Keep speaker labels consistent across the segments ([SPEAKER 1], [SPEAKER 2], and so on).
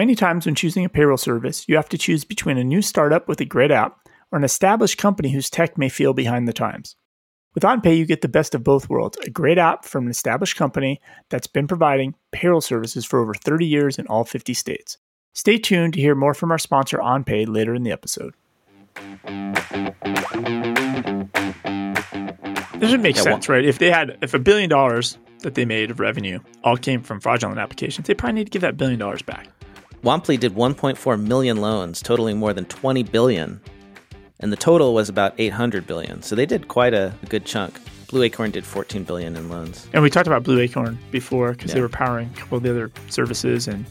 [SPEAKER 1] Many times when choosing a payroll service, you have to choose between a new startup with a great app or an established company whose tech may feel behind the times. With OnPay, you get the best of both worlds a great app from an established company that's been providing payroll services for over 30 years in all 50 states. Stay tuned to hear more from our sponsor, OnPay, later in the episode. This would make yeah, sense, well, right? If they had, if a billion dollars that they made of revenue all came from fraudulent applications, they probably need to give that billion dollars back.
[SPEAKER 2] Womply did 1.4 million loans, totaling more than 20 billion, and the total was about 800 billion. So they did quite a, a good chunk. Blue Acorn did 14 billion in loans.
[SPEAKER 1] And we talked about Blue Acorn before because yeah. they were powering a couple of the other services, and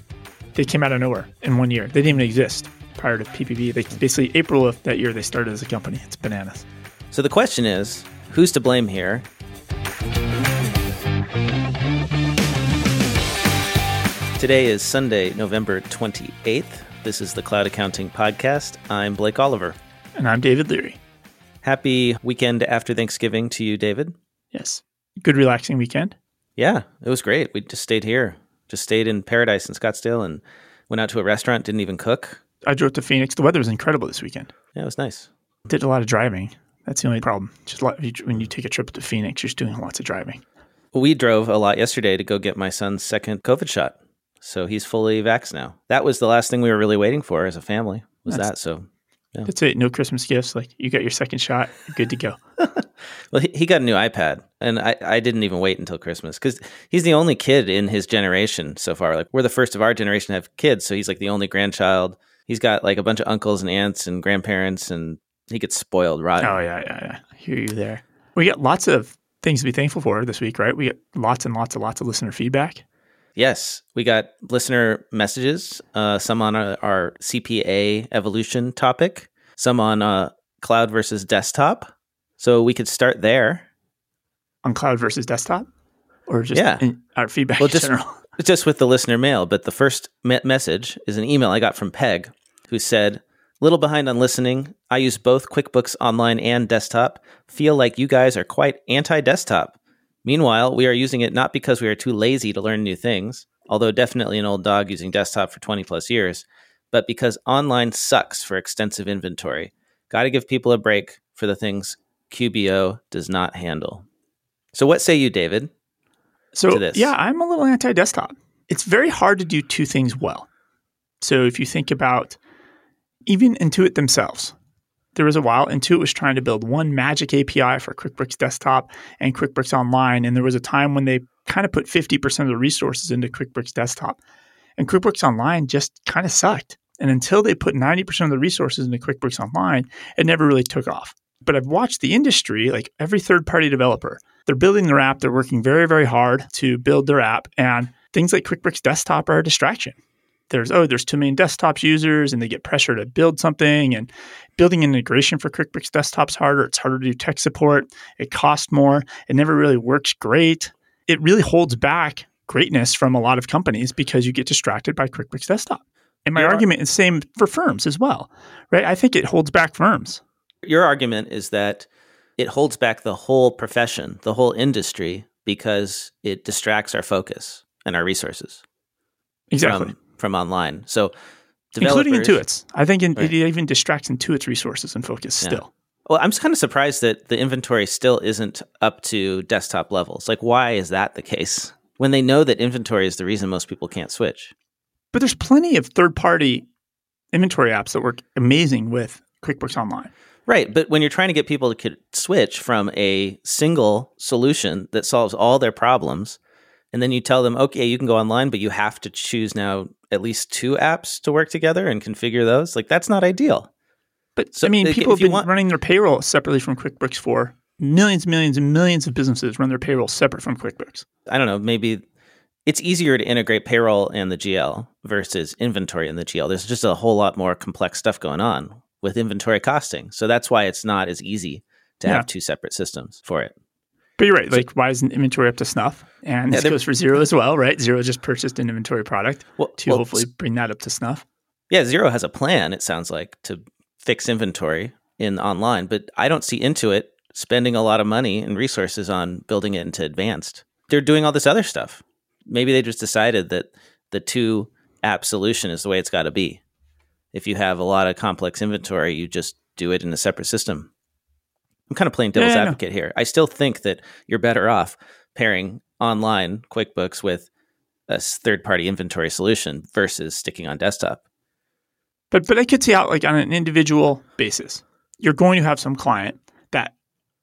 [SPEAKER 1] they came out of nowhere in one year. They didn't even exist prior to PPP. They basically April of that year they started as a company. It's bananas.
[SPEAKER 2] So the question is, who's to blame here? Today is Sunday, November 28th. This is the Cloud Accounting Podcast. I'm Blake Oliver.
[SPEAKER 1] And I'm David Leary.
[SPEAKER 2] Happy weekend after Thanksgiving to you, David.
[SPEAKER 1] Yes. Good, relaxing weekend.
[SPEAKER 2] Yeah, it was great. We just stayed here, just stayed in paradise in Scottsdale and went out to a restaurant, didn't even cook.
[SPEAKER 1] I drove to Phoenix. The weather was incredible this weekend.
[SPEAKER 2] Yeah, it was nice.
[SPEAKER 1] Did a lot of driving. That's the only problem. Just when you take a trip to Phoenix, you're just doing lots of driving.
[SPEAKER 2] We drove a lot yesterday to go get my son's second COVID shot. So he's fully vaxxed now. That was the last thing we were really waiting for as a family. Was that's, that so?
[SPEAKER 1] Yeah. That's it. No Christmas gifts. Like you got your second shot, good to go.
[SPEAKER 2] well, he, he, got a new iPad, and I, I didn't even wait until Christmas because he's the only kid in his generation so far. Like we're the first of our generation to have kids, so he's like the only grandchild. He's got like a bunch of uncles and aunts and grandparents, and he gets spoiled rotten.
[SPEAKER 1] Oh yeah, yeah, yeah. I hear you there. We got lots of things to be thankful for this week, right? We got lots and lots and lots of listener feedback.
[SPEAKER 2] Yes, we got listener messages, uh, some on our, our, CPA evolution topic, some on uh, cloud versus desktop. So we could start there.
[SPEAKER 1] On cloud versus desktop? Or just yeah. our feedback well,
[SPEAKER 2] just, just with the listener mail. But the first me- message is an email I got from Peg, who said, Little behind on listening. I use both QuickBooks Online and desktop. Feel like you guys are quite anti desktop. Meanwhile, we are using it not because we are too lazy to learn new things, although definitely an old dog using desktop for 20 plus years, but because online sucks for extensive inventory. Got to give people a break for the things QBO does not handle. So, what say you, David?
[SPEAKER 1] So, yeah, I'm a little anti desktop. It's very hard to do two things well. So, if you think about even Intuit themselves, there was a while Intuit was trying to build one magic API for QuickBooks Desktop and QuickBooks Online. And there was a time when they kind of put 50% of the resources into QuickBooks Desktop. And QuickBooks Online just kind of sucked. And until they put 90% of the resources into QuickBooks Online, it never really took off. But I've watched the industry, like every third party developer, they're building their app, they're working very, very hard to build their app. And things like QuickBooks Desktop are a distraction there's oh there's too many desktops users and they get pressure to build something and building an integration for quickbooks desktop's harder. It's harder to do tech support. It costs more. It never really works great. It really holds back greatness from a lot of companies because you get distracted by quickbooks desktop. And my argument is same for firms as well right? I think it holds back firms.
[SPEAKER 2] Your argument is that it holds back the whole profession the whole industry because it distracts our focus and our resources.
[SPEAKER 1] Exactly
[SPEAKER 2] from, online. So,
[SPEAKER 1] including Intuit's, I think in, right. it even distracts Intuit's resources and focus yeah. still.
[SPEAKER 2] Well, I'm kind of surprised that the inventory still isn't up to desktop levels. Like, why is that the case when they know that inventory is the reason most people can't switch?
[SPEAKER 1] But there's plenty of third party inventory apps that work amazing with QuickBooks Online.
[SPEAKER 2] Right. But when you're trying to get people to switch from a single solution that solves all their problems and then you tell them, okay, you can go online, but you have to choose now at least two apps to work together and configure those. Like that's not ideal.
[SPEAKER 1] But so, I mean, people have been want- running their payroll separately from QuickBooks for millions, millions, and millions of businesses run their payroll separate from QuickBooks.
[SPEAKER 2] I don't know. Maybe it's easier to integrate payroll and the GL versus inventory and the GL. There's just a whole lot more complex stuff going on with inventory costing. So that's why it's not as easy to yeah. have two separate systems for it.
[SPEAKER 1] But you're right. Like, why isn't inventory up to snuff? And yeah, this goes for Xero as well, right? Xero just purchased an inventory product well, to well, hopefully bring that up to snuff.
[SPEAKER 2] Yeah, Xero has a plan. It sounds like to fix inventory in online, but I don't see Intuit spending a lot of money and resources on building it into advanced. They're doing all this other stuff. Maybe they just decided that the two app solution is the way it's got to be. If you have a lot of complex inventory, you just do it in a separate system. I'm kind of playing devil's yeah, advocate here. I still think that you're better off pairing online QuickBooks with a third party inventory solution versus sticking on desktop.
[SPEAKER 1] But but I could see how like on an individual basis, you're going to have some client that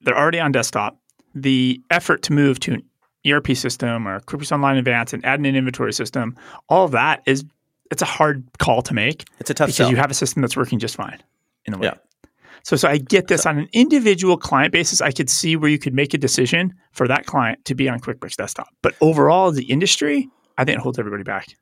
[SPEAKER 1] they're already on desktop. The effort to move to an ERP system or QuickBooks Online Advanced and add an inventory system, all of that is it's a hard call to make.
[SPEAKER 2] It's a tough
[SPEAKER 1] because
[SPEAKER 2] sell.
[SPEAKER 1] you have a system that's working just fine in a way. Yeah. So, so I get this on an individual client basis. I could see where you could make a decision for that client to be on QuickBooks Desktop, but overall, the industry, I think it holds everybody back.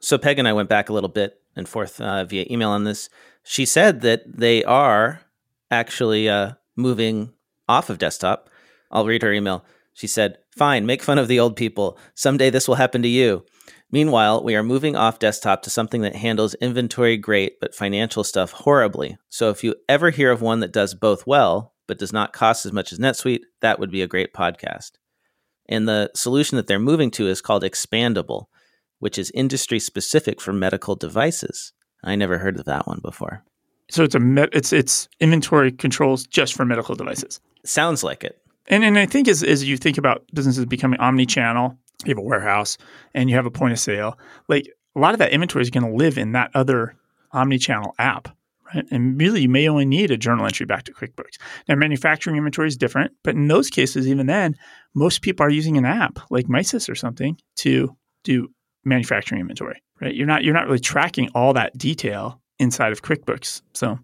[SPEAKER 2] So Peg and I went back a little bit and forth uh, via email on this. She said that they are actually uh, moving off of desktop. I'll read her email. She said, "Fine, make fun of the old people. Someday this will happen to you." Meanwhile, we are moving off desktop to something that handles inventory great, but financial stuff horribly. So if you ever hear of one that does both well, but does not cost as much as NetSuite, that would be a great podcast. And the solution that they're moving to is called Expandable, which is industry specific for medical devices. I never heard of that one before.
[SPEAKER 1] So it's a me- it's it's inventory controls just for medical devices.
[SPEAKER 2] Sounds like it.
[SPEAKER 1] And and I think as as you think about businesses becoming omni-channel, you have a warehouse and you have a point of sale, like a lot of that inventory is going to live in that other omni-channel app, right? And really, you may only need a journal entry back to QuickBooks. Now, manufacturing inventory is different, but in those cases, even then, most people are using an app like Misys or something to do manufacturing inventory, right? You're not you're not really tracking all that detail inside of QuickBooks. So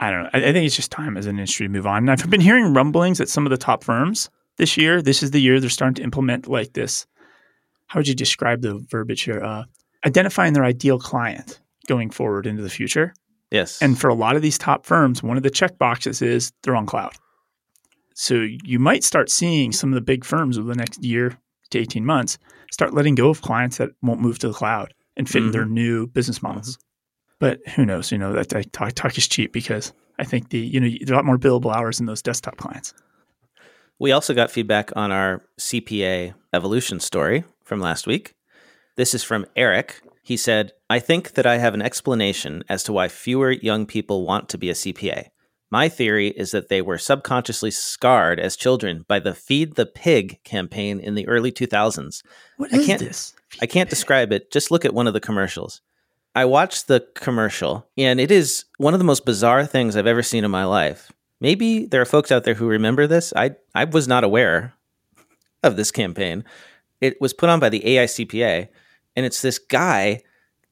[SPEAKER 1] I don't know. I, I think it's just time as an industry to move on. And I've been hearing rumblings at some of the top firms this year. This is the year they're starting to implement like this. How would you describe the verbiage here? Uh, identifying their ideal client going forward into the future.
[SPEAKER 2] Yes.
[SPEAKER 1] And for a lot of these top firms, one of the check boxes is they're on cloud. So you might start seeing some of the big firms over the next year to 18 months start letting go of clients that won't move to the cloud and fit mm-hmm. in their new business models. Mm-hmm. But who knows? You know, that talk, talk is cheap because I think the, you know, a lot more billable hours in those desktop clients.
[SPEAKER 2] We also got feedback on our CPA evolution story from last week. This is from Eric. He said, I think that I have an explanation as to why fewer young people want to be a CPA. My theory is that they were subconsciously scarred as children by the Feed the Pig campaign in the early 2000s.
[SPEAKER 1] What is I can't, this?
[SPEAKER 2] I can't describe it. Just look at one of the commercials. I watched the commercial, and it is one of the most bizarre things I've ever seen in my life. Maybe there are folks out there who remember this. I I was not aware of this campaign. It was put on by the AICPA, and it's this guy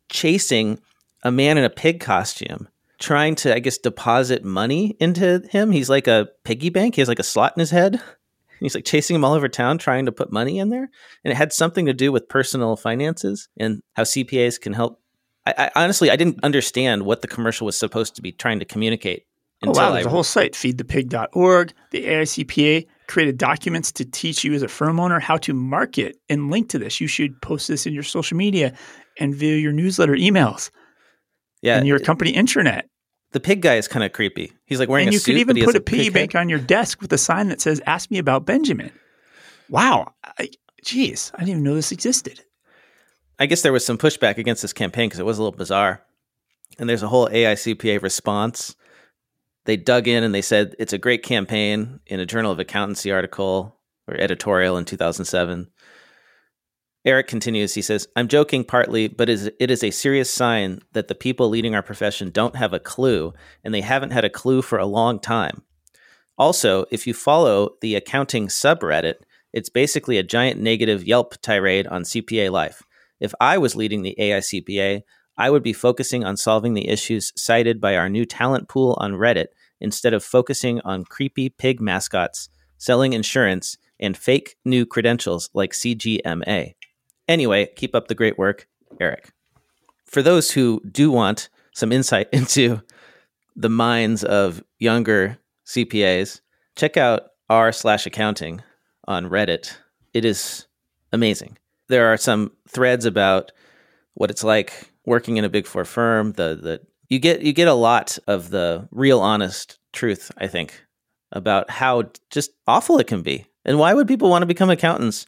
[SPEAKER 2] chasing a man in a pig costume, trying to, I guess, deposit money into him. He's like a piggy bank. He has like a slot in his head. He's like chasing him all over town, trying to put money in there. And it had something to do with personal finances and how CPAs can help. I, I honestly, I didn't understand what the commercial was supposed to be trying to communicate
[SPEAKER 1] oh, wow. There's I, a whole site, feedthepig.org. The AICPA created documents to teach you as a firm owner how to market and link to this. You should post this in your social media and via your newsletter emails. Yeah. And your company intranet.
[SPEAKER 2] The pig guy is kind of creepy. He's like wearing
[SPEAKER 1] and
[SPEAKER 2] a
[SPEAKER 1] you could even
[SPEAKER 2] put
[SPEAKER 1] a, a piggy bank on your desk with a sign that says, Ask me about Benjamin. Wow. Jeez, I, I didn't even know this existed.
[SPEAKER 2] I guess there was some pushback against this campaign because it was a little bizarre. And there's a whole AICPA response they dug in and they said it's a great campaign in a Journal of Accountancy article or editorial in 2007. Eric continues, he says, I'm joking partly, but it is a serious sign that the people leading our profession don't have a clue, and they haven't had a clue for a long time. Also, if you follow the accounting subreddit, it's basically a giant negative Yelp tirade on CPA life. If I was leading the AICPA, I would be focusing on solving the issues cited by our new talent pool on Reddit instead of focusing on creepy pig mascots, selling insurance, and fake new credentials like CGMA. Anyway, keep up the great work, Eric. For those who do want some insight into the minds of younger CPAs, check out r slash accounting on Reddit. It is amazing. There are some threads about what it's like working in a big four firm, the the you get you get a lot of the real honest truth, I think, about how just awful it can be. And why would people want to become accountants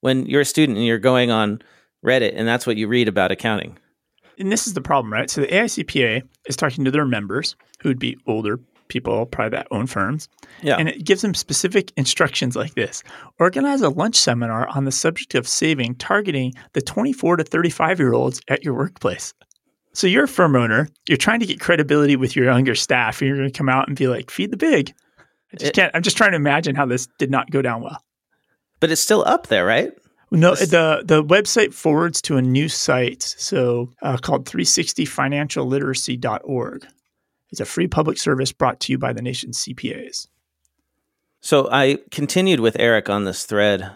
[SPEAKER 2] when you're a student and you're going on Reddit and that's what you read about accounting.
[SPEAKER 1] And this is the problem, right? So the AICPA is talking to their members, who would be older people, probably that own firms.
[SPEAKER 2] Yeah.
[SPEAKER 1] And it gives them specific instructions like this Organize a lunch seminar on the subject of saving, targeting the 24 to 35 year olds at your workplace. So you're a firm owner, you're trying to get credibility with your younger staff, and you're going to come out and be like, feed the big. I just it, can't, I'm just trying to imagine how this did not go down well.
[SPEAKER 2] But it's still up there, right?
[SPEAKER 1] No, the the website forwards to a new site, so uh, called 360financialliteracy.org. It's a free public service brought to you by the nation's CPAs.
[SPEAKER 2] So I continued with Eric on this thread.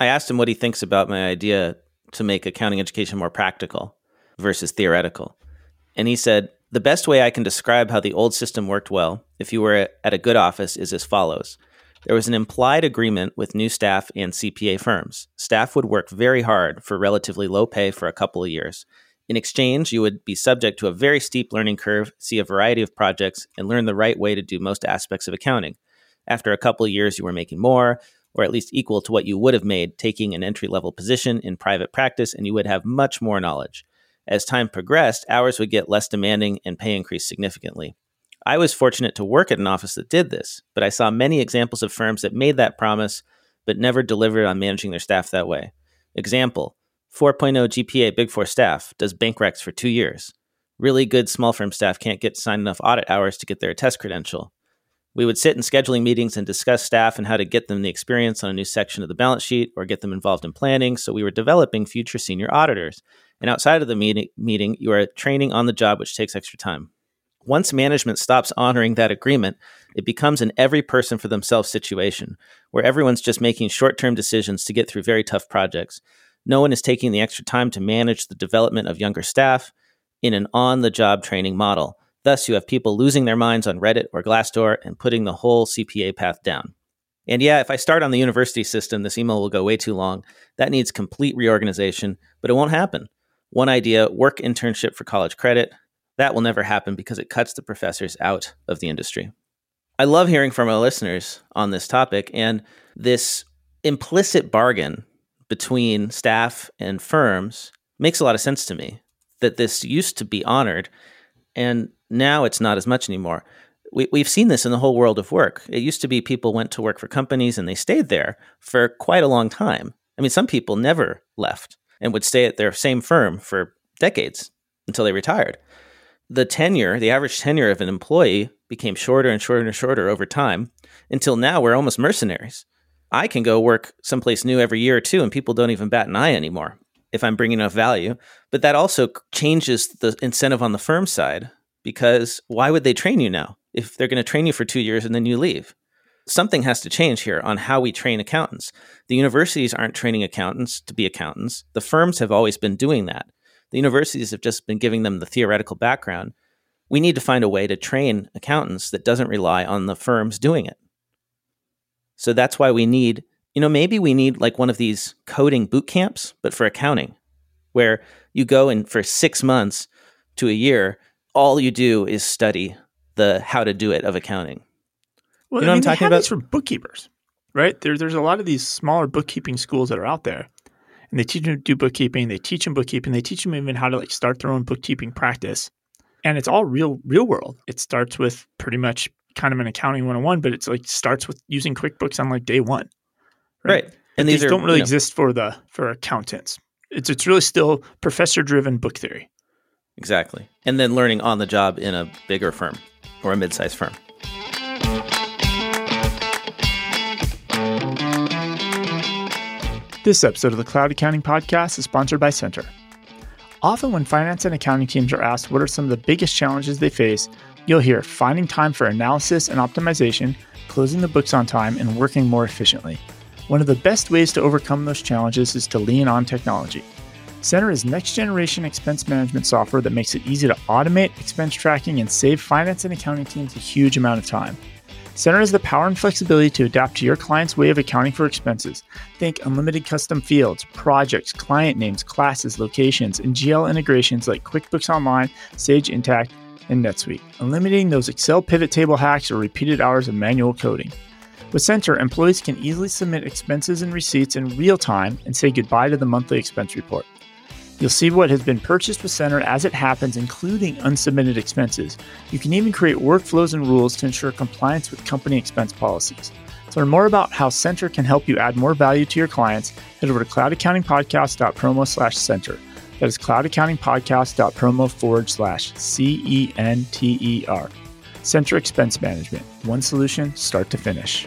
[SPEAKER 2] I asked him what he thinks about my idea to make accounting education more practical versus theoretical. And he said, The best way I can describe how the old system worked well, if you were at a good office, is as follows. There was an implied agreement with new staff and CPA firms. Staff would work very hard for relatively low pay for a couple of years. In exchange, you would be subject to a very steep learning curve, see a variety of projects, and learn the right way to do most aspects of accounting. After a couple years, you were making more, or at least equal to what you would have made taking an entry level position in private practice, and you would have much more knowledge. As time progressed, hours would get less demanding and pay increased significantly. I was fortunate to work at an office that did this, but I saw many examples of firms that made that promise but never delivered on managing their staff that way. Example 4.0 GPA Big Four staff does bank recs for two years. Really good small firm staff can't get signed enough audit hours to get their test credential. We would sit in scheduling meetings and discuss staff and how to get them the experience on a new section of the balance sheet or get them involved in planning. So we were developing future senior auditors. And outside of the meeting, meeting you are training on the job, which takes extra time. Once management stops honoring that agreement, it becomes an every person for themselves situation where everyone's just making short term decisions to get through very tough projects. No one is taking the extra time to manage the development of younger staff in an on the job training model. Thus, you have people losing their minds on Reddit or Glassdoor and putting the whole CPA path down. And yeah, if I start on the university system, this email will go way too long. That needs complete reorganization, but it won't happen. One idea work internship for college credit. That will never happen because it cuts the professors out of the industry. I love hearing from our listeners on this topic and this implicit bargain between staff and firms makes a lot of sense to me that this used to be honored and now it's not as much anymore. We, we've seen this in the whole world of work. It used to be people went to work for companies and they stayed there for quite a long time. I mean, some people never left and would stay at their same firm for decades until they retired. The tenure, the average tenure of an employee became shorter and shorter and shorter over time until now we're almost mercenaries. I can go work someplace new every year or two, and people don't even bat an eye anymore if I'm bringing enough value. But that also changes the incentive on the firm side because why would they train you now if they're going to train you for two years and then you leave? Something has to change here on how we train accountants. The universities aren't training accountants to be accountants. The firms have always been doing that. The universities have just been giving them the theoretical background. We need to find a way to train accountants that doesn't rely on the firms doing it. So that's why we need, you know, maybe we need like one of these coding boot camps, but for accounting, where you go and for six months to a year, all you do is study the how to do it of accounting.
[SPEAKER 1] Well, you know I mean, what I'm talking about? That's for bookkeepers, right? There, there's a lot of these smaller bookkeeping schools that are out there, and they teach them to do bookkeeping. They teach them bookkeeping. They teach them even how to like start their own bookkeeping practice, and it's all real, real world. It starts with pretty much kind of an accounting 101, but it's like starts with using QuickBooks on like day one.
[SPEAKER 2] Right. right.
[SPEAKER 1] And these, these are, don't really you know, exist for the for accountants. It's it's really still professor driven book theory.
[SPEAKER 2] Exactly. And then learning on the job in a bigger firm or a mid-sized firm.
[SPEAKER 1] This episode of the Cloud Accounting Podcast is sponsored by Center. Often, when finance and accounting teams are asked what are some of the biggest challenges they face, You'll hear finding time for analysis and optimization, closing the books on time, and working more efficiently. One of the best ways to overcome those challenges is to lean on technology. Center is next generation expense management software that makes it easy to automate expense tracking and save finance and accounting teams a huge amount of time. Center has the power and flexibility to adapt to your client's way of accounting for expenses. Think unlimited custom fields, projects, client names, classes, locations, and GL integrations like QuickBooks Online, Sage Intacct, and NetSuite, eliminating those Excel pivot table hacks or repeated hours of manual coding. With Center, employees can easily submit expenses and receipts in real time and say goodbye to the monthly expense report. You'll see what has been purchased with Center as it happens, including unsubmitted expenses. You can even create workflows and rules to ensure compliance with company expense policies. To learn more about how Center can help you add more value to your clients, head over to cloudaccountingpodcast.promo slash Center. That is cloudaccountingpodcast.promo forward slash C E N T E R. Center Expense Management. One solution, start to finish.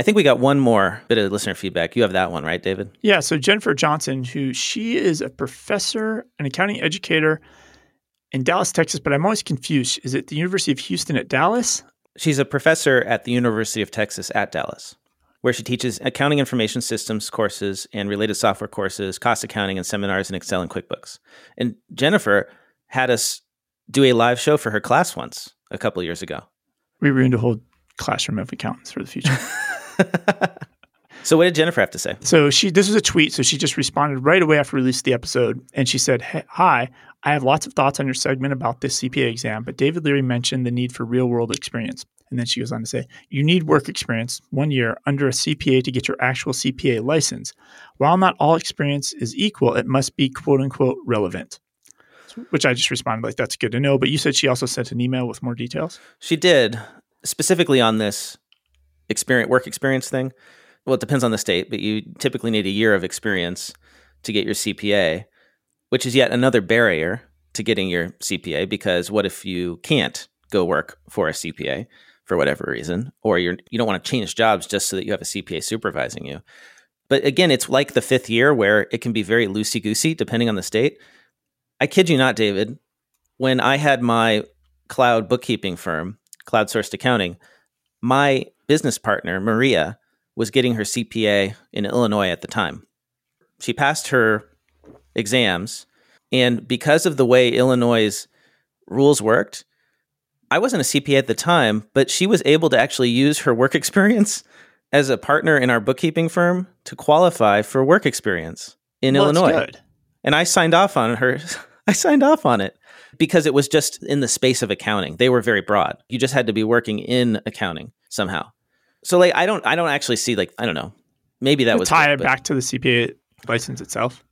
[SPEAKER 2] I think we got one more bit of listener feedback. You have that one, right, David?
[SPEAKER 1] Yeah. So Jennifer Johnson, who she is a professor, an accounting educator in Dallas, Texas, but I'm always confused. Is it the University of Houston at Dallas?
[SPEAKER 2] She's a professor at the University of Texas at Dallas, where she teaches accounting information systems courses and related software courses, cost accounting, and seminars in Excel and QuickBooks. And Jennifer had us do a live show for her class once a couple years ago.
[SPEAKER 1] We ruined a whole classroom of accountants for the future.
[SPEAKER 2] so what did Jennifer have to say?
[SPEAKER 1] So she this was a tweet, so she just responded right away after we released the episode, and she said, hey, "Hi, I have lots of thoughts on your segment about this CPA exam, but David Leary mentioned the need for real world experience." And then she goes on to say, "You need work experience, one year under a CPA to get your actual CPA license. While not all experience is equal, it must be quote unquote relevant." Which I just responded like, "That's good to know." But you said she also sent an email with more details.
[SPEAKER 2] She did specifically on this experience work experience thing. Well, it depends on the state, but you typically need a year of experience to get your CPA, which is yet another barrier to getting your CPA because what if you can't go work for a CPA for whatever reason or you're you don't want to change jobs just so that you have a CPA supervising you. But again, it's like the fifth year where it can be very loosey goosey depending on the state. I kid you not, David. When I had my cloud bookkeeping firm, Cloud Sourced Accounting, my business partner, Maria, was getting her CPA in Illinois at the time. She passed her exams, and because of the way Illinois' rules worked, I wasn't a CPA at the time, but she was able to actually use her work experience as a partner in our bookkeeping firm to qualify for work experience in well, Illinois. And I signed off on her. I signed off on it because it was just in the space of accounting. They were very broad. You just had to be working in accounting somehow. So like I don't I don't actually see like I don't know. Maybe that was
[SPEAKER 1] tie good, it back to the CPA license itself.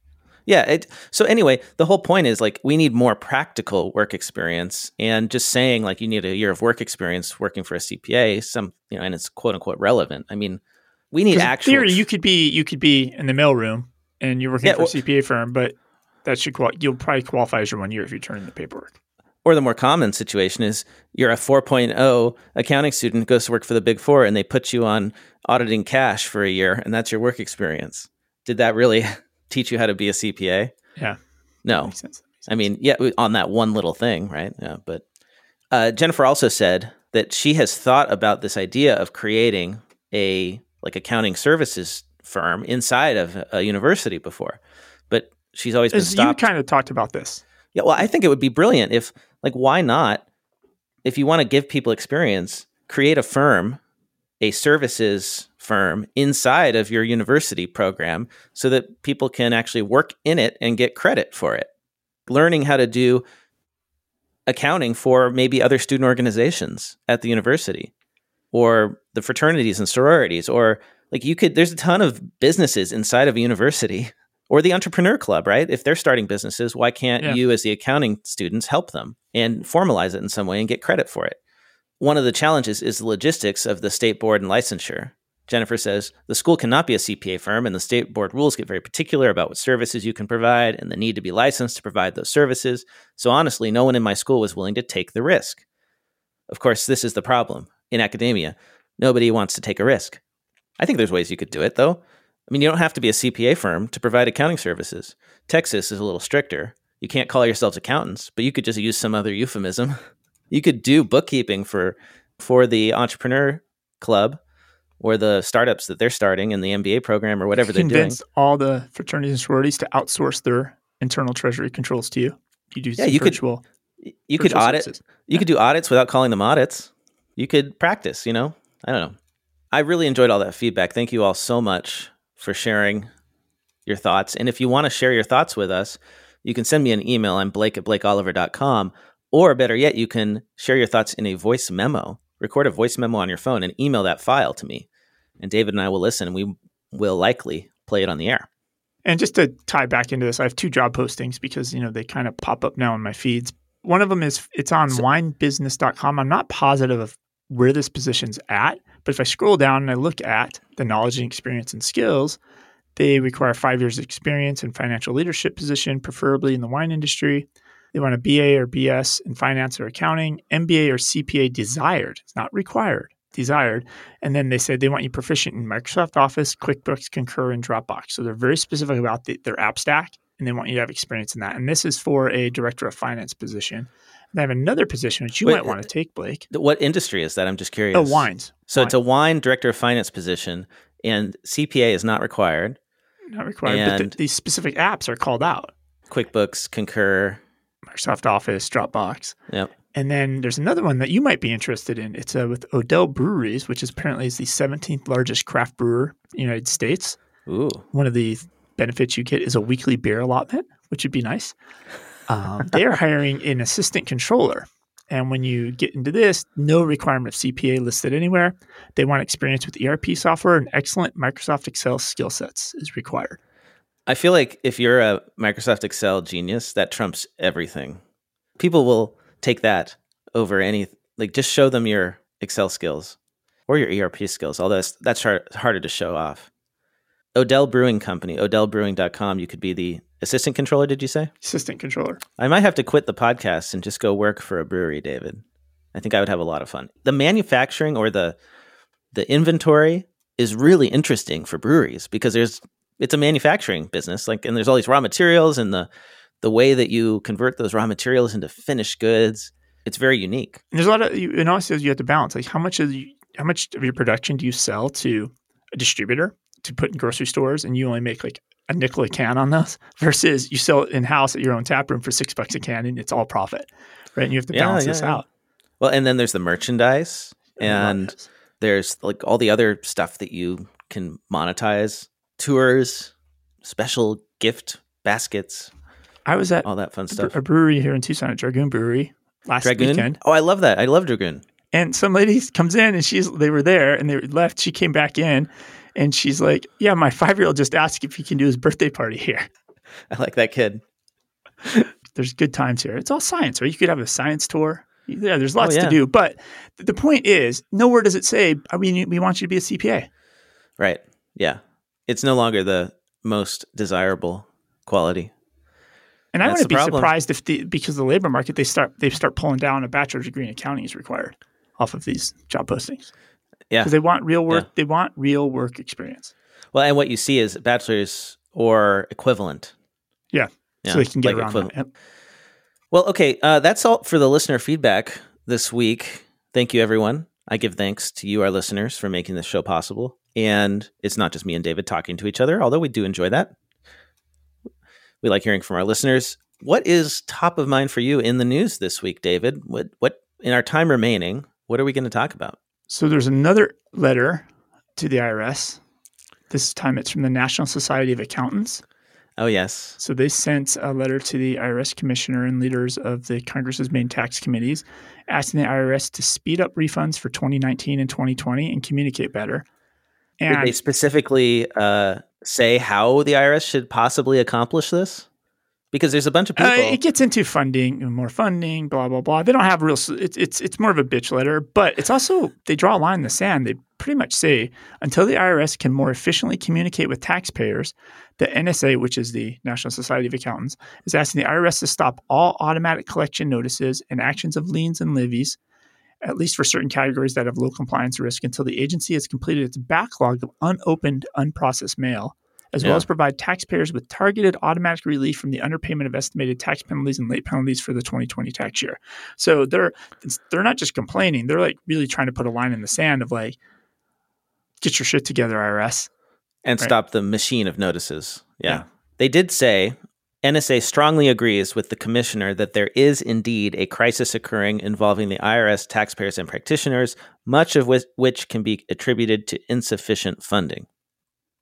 [SPEAKER 2] Yeah. It, so anyway, the whole point is like we need more practical work experience, and just saying like you need a year of work experience working for a CPA, some you know, and it's quote unquote relevant. I mean, we need actual.
[SPEAKER 1] theory, you could be you could be in the mailroom and you're working yeah, for a CPA firm, but that should qual- you'll probably qualify as your one year if you turn in the paperwork.
[SPEAKER 2] Or the more common situation is you're a 4.0 accounting student, goes to work for the big four, and they put you on auditing cash for a year, and that's your work experience. Did that really teach you how to be a CPA?
[SPEAKER 1] Yeah.
[SPEAKER 2] No. Makes sense. Makes sense. I mean, yeah, on that one little thing, right? Yeah. But uh, Jennifer also said that she has thought about this idea of creating a like accounting services firm inside of a university before, but she's always been As stopped.
[SPEAKER 1] You kind of talked about this.
[SPEAKER 2] Yeah, well, I think it would be brilliant if, like, why not? If you want to give people experience, create a firm, a services firm inside of your university program so that people can actually work in it and get credit for it. Learning how to do accounting for maybe other student organizations at the university or the fraternities and sororities or like you could there's a ton of businesses inside of a university or the entrepreneur club, right? If they're starting businesses, why can't yeah. you, as the accounting students, help them and formalize it in some way and get credit for it? One of the challenges is the logistics of the state board and licensure. Jennifer says the school cannot be a CPA firm, and the state board rules get very particular about what services you can provide and the need to be licensed to provide those services. So, honestly, no one in my school was willing to take the risk. Of course, this is the problem. In academia, nobody wants to take a risk. I think there's ways you could do it, though. I mean, you don't have to be a CPA firm to provide accounting services. Texas is a little stricter. You can't call yourselves accountants, but you could just use some other euphemism. you could do bookkeeping for for the entrepreneur club or the startups that they're starting in the MBA program or whatever they're doing. Convince
[SPEAKER 1] all the fraternities and sororities to outsource their internal treasury controls to you. You do
[SPEAKER 2] yeah, you
[SPEAKER 1] virtual,
[SPEAKER 2] could you could audit services. you yeah. could do audits without calling them audits. You could practice, you know. I don't know. I really enjoyed all that feedback. Thank you all so much for sharing your thoughts. And if you want to share your thoughts with us, you can send me an email. I'm blake at blakeoliver.com. Or better yet, you can share your thoughts in a voice memo record a voice memo on your phone and email that file to me. And David and I will listen and we will likely play it on the air.
[SPEAKER 1] And just to tie back into this, I have two job postings because, you know, they kind of pop up now in my feeds. One of them is it's on so, winebusiness.com. I'm not positive of where this position's at, but if I scroll down and I look at the knowledge and experience and skills, they require five years experience in financial leadership position, preferably in the wine industry. They want a BA or BS in finance or accounting, MBA or CPA desired. It's not required, desired. And then they said they want you proficient in Microsoft Office, QuickBooks, Concur, and Dropbox. So they're very specific about the, their app stack and they want you to have experience in that. And this is for a director of finance position. They have another position which you Wait, might want to uh, take, Blake.
[SPEAKER 2] What industry is that? I'm just curious.
[SPEAKER 1] Oh, wines.
[SPEAKER 2] So
[SPEAKER 1] wine.
[SPEAKER 2] it's a wine director of finance position, and CPA is not required.
[SPEAKER 1] Not required, and but the, these specific apps are called out.
[SPEAKER 2] QuickBooks, Concur,
[SPEAKER 1] Microsoft Office, Dropbox.
[SPEAKER 2] Yep.
[SPEAKER 1] And then there's another one that you might be interested in. It's uh, with Odell Breweries, which is apparently is the 17th largest craft brewer in the United States.
[SPEAKER 2] Ooh.
[SPEAKER 1] One of the benefits you get is a weekly beer allotment, which would be nice. Um, they are hiring an assistant controller. And when you get into this, no requirement of CPA listed anywhere. They want experience with ERP software and excellent Microsoft Excel skill sets is required.
[SPEAKER 2] I feel like if you're a Microsoft Excel genius, that trumps everything. People will take that over any like just show them your Excel skills or your ERP skills. Although that's, that's hard, harder to show off. Odell Brewing Company, odellbrewing.com. You could be the assistant controller, did you say?
[SPEAKER 1] Assistant controller.
[SPEAKER 2] I might have to quit the podcast and just go work for a brewery, David. I think I would have a lot of fun. The manufacturing or the the inventory is really interesting for breweries because there's it's a manufacturing business like and there's all these raw materials and the the way that you convert those raw materials into finished goods it's very unique
[SPEAKER 1] and there's a lot of you and also you have to balance like how much of you, how much of your production do you sell to a distributor to put in grocery stores and you only make like a nickel a can on those versus you sell it in house at your own tap room for six bucks a can and it's all profit, right? And you have to balance yeah, yeah, this yeah. out.
[SPEAKER 2] Well, and then there's the merchandise and there's like all the other stuff that you can monetize, tours, special gift baskets.
[SPEAKER 1] I was at
[SPEAKER 2] all that fun stuff.
[SPEAKER 1] A brewery here in Tucson, at Dragoon Brewery, last Dragoon? weekend.
[SPEAKER 2] Oh, I love that. I love Dragoon.
[SPEAKER 1] And some lady comes in and she's they were there and they left. She came back in and she's like, Yeah, my five year old just asked if he can do his birthday party here.
[SPEAKER 2] I like that kid.
[SPEAKER 1] there's good times here. It's all science, right? You could have a science tour. Yeah, there's oh, lots oh, yeah. to do. But the point is, nowhere does it say, I mean, we want you to be a CPA.
[SPEAKER 2] Right. Yeah. It's no longer the most desirable quality.
[SPEAKER 1] And I wouldn't be problem. surprised if the because of the labor market they start they start pulling down a bachelor's degree in accounting is required off of these job postings.
[SPEAKER 2] Yeah.
[SPEAKER 1] Because they want real work. Yeah. They want real work experience.
[SPEAKER 2] Well, and what you see is bachelor's or equivalent.
[SPEAKER 1] Yeah. yeah. So they can get like around that. Yep.
[SPEAKER 2] Well, okay. Uh, that's all for the listener feedback this week. Thank you, everyone. I give thanks to you, our listeners, for making this show possible. And it's not just me and David talking to each other, although we do enjoy that. We like hearing from our listeners. What is top of mind for you in the news this week, David? What, what in our time remaining, what are we going to talk about?
[SPEAKER 1] So there's another letter to the IRS. This time it's from the National Society of Accountants.
[SPEAKER 2] Oh, yes.
[SPEAKER 1] So they sent a letter to the IRS commissioner and leaders of the Congress's main tax committees asking the IRS to speed up refunds for 2019 and 2020 and communicate better.
[SPEAKER 2] And Did they specifically uh, say how the IRS should possibly accomplish this? because there's a bunch of people. Uh,
[SPEAKER 1] it gets into funding, more funding, blah blah blah. They don't have real. It's it's it's more of a bitch letter, but it's also they draw a line in the sand. They pretty much say until the IRS can more efficiently communicate with taxpayers, the NSA, which is the National Society of Accountants, is asking the IRS to stop all automatic collection notices and actions of liens and levies. At least for certain categories that have low compliance risk, until the agency has completed its backlog of unopened, unprocessed mail as yeah. well as provide taxpayers with targeted automatic relief from the underpayment of estimated tax penalties and late penalties for the 2020 tax year. So they're they're not just complaining; they're like really trying to put a line in the sand of like, get your shit together, IRS,
[SPEAKER 2] and right? stop the machine of notices. Yeah. yeah. They did say NSA strongly agrees with the commissioner that there is indeed a crisis occurring involving the IRS, taxpayers, and practitioners, much of which, can be attributed to insufficient funding.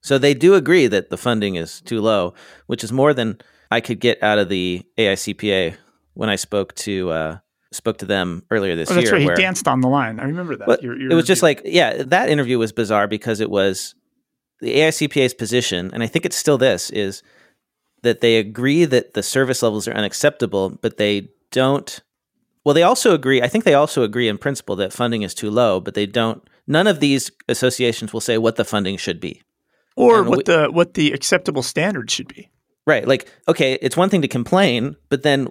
[SPEAKER 2] So they do agree that the funding is too low, which is more than I could get out of the AICPA when I spoke to uh, spoke to them earlier this
[SPEAKER 1] oh, that's
[SPEAKER 2] year.
[SPEAKER 1] That's right. He danced on the line. I remember that.
[SPEAKER 2] Well, your, your it was just like, yeah, that interview was bizarre because it was the AICPA's position, and I think it's still this, is that they agree that the service levels are unacceptable, but they don't. Well, they also agree. I think they also agree in principle that funding is too low, but they don't. None of these associations will say what the funding should be,
[SPEAKER 1] or and what we, the what the acceptable standard should be.
[SPEAKER 2] Right. Like, okay, it's one thing to complain, but then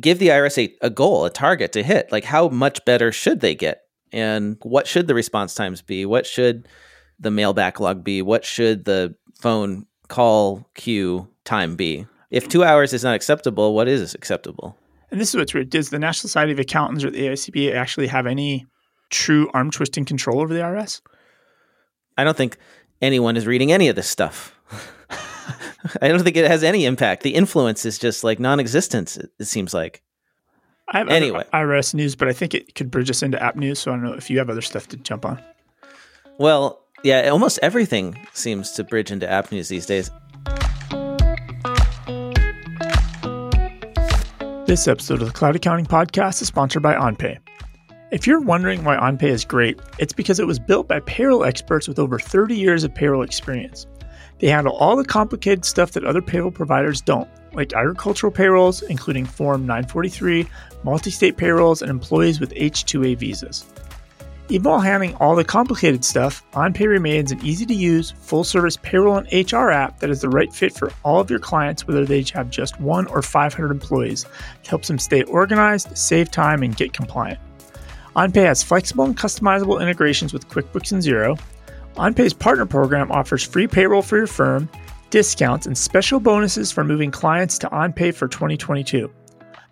[SPEAKER 2] give the IRS a, a goal, a target to hit. Like, how much better should they get? And what should the response times be? What should the mail backlog be? What should the phone call queue time be? If two hours is not acceptable, what is acceptable?
[SPEAKER 1] And this is what's weird. Does the National Society of Accountants or the AICPA actually have any true arm twisting control over the IRS?
[SPEAKER 2] I don't think anyone is reading any of this stuff. I don't think it has any impact. The influence is just like non-existent. It, seems like.
[SPEAKER 1] I have anyway IRS news, but I think it could bridge us into app news. So I don't know if you have other stuff to jump on.
[SPEAKER 2] Well, yeah, almost everything seems to bridge into app news these days.
[SPEAKER 1] This episode of the Cloud Accounting Podcast is sponsored by OnPay. If you're wondering why OnPay is great, it's because it was built by payroll experts with over 30 years of payroll experience. They handle all the complicated stuff that other payroll providers don't, like agricultural payrolls, including Form 943, multi state payrolls, and employees with H 2A visas. Even while handling all the complicated stuff, OnPay remains an easy to use, full service payroll and HR app that is the right fit for all of your clients, whether they have just one or 500 employees, to help them stay organized, save time, and get compliant. OnPay has flexible and customizable integrations with QuickBooks and Xero, OnPay's partner program offers free payroll for your firm, discounts, and special bonuses for moving clients to OnPay for 2022.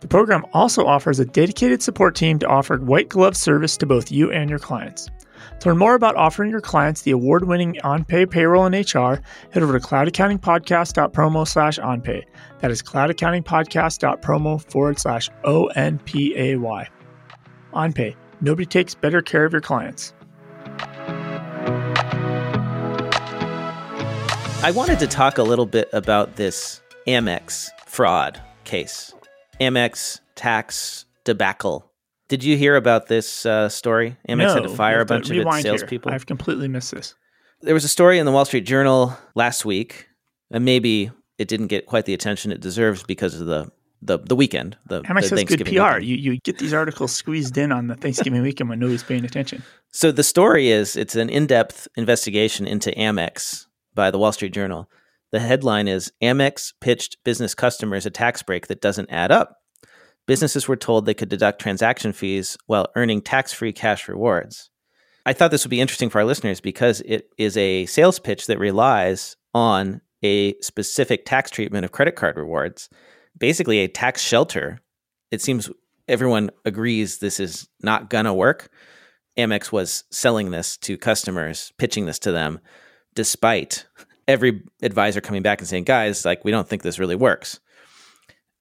[SPEAKER 1] The program also offers a dedicated support team to offer white glove service to both you and your clients. To learn more about offering your clients the award winning OnPay payroll and HR, head over to cloudaccountingpodcast.promo slash OnPay. That is cloudaccountingpodcast.promo forward slash O N P A Y. OnPay. Nobody takes better care of your clients.
[SPEAKER 2] I wanted to talk a little bit about this Amex fraud case, Amex tax debacle. Did you hear about this uh, story? Amex
[SPEAKER 1] no,
[SPEAKER 2] had to fire a bunch of its salespeople.
[SPEAKER 1] Here. I've completely missed this.
[SPEAKER 2] There was a story in the Wall Street Journal last week, and maybe it didn't get quite the attention it deserves because of the the, the weekend. The,
[SPEAKER 1] Amex
[SPEAKER 2] the
[SPEAKER 1] has good PR. You you get these articles squeezed in on the Thanksgiving weekend when nobody's paying attention.
[SPEAKER 2] So the story is it's an in depth investigation into Amex by the Wall Street Journal. The headline is Amex pitched business customers a tax break that doesn't add up. Businesses were told they could deduct transaction fees while earning tax free cash rewards. I thought this would be interesting for our listeners because it is a sales pitch that relies on a specific tax treatment of credit card rewards, basically a tax shelter. It seems everyone agrees this is not going to work. Amex was selling this to customers, pitching this to them despite every advisor coming back and saying, guys, like, we don't think this really works.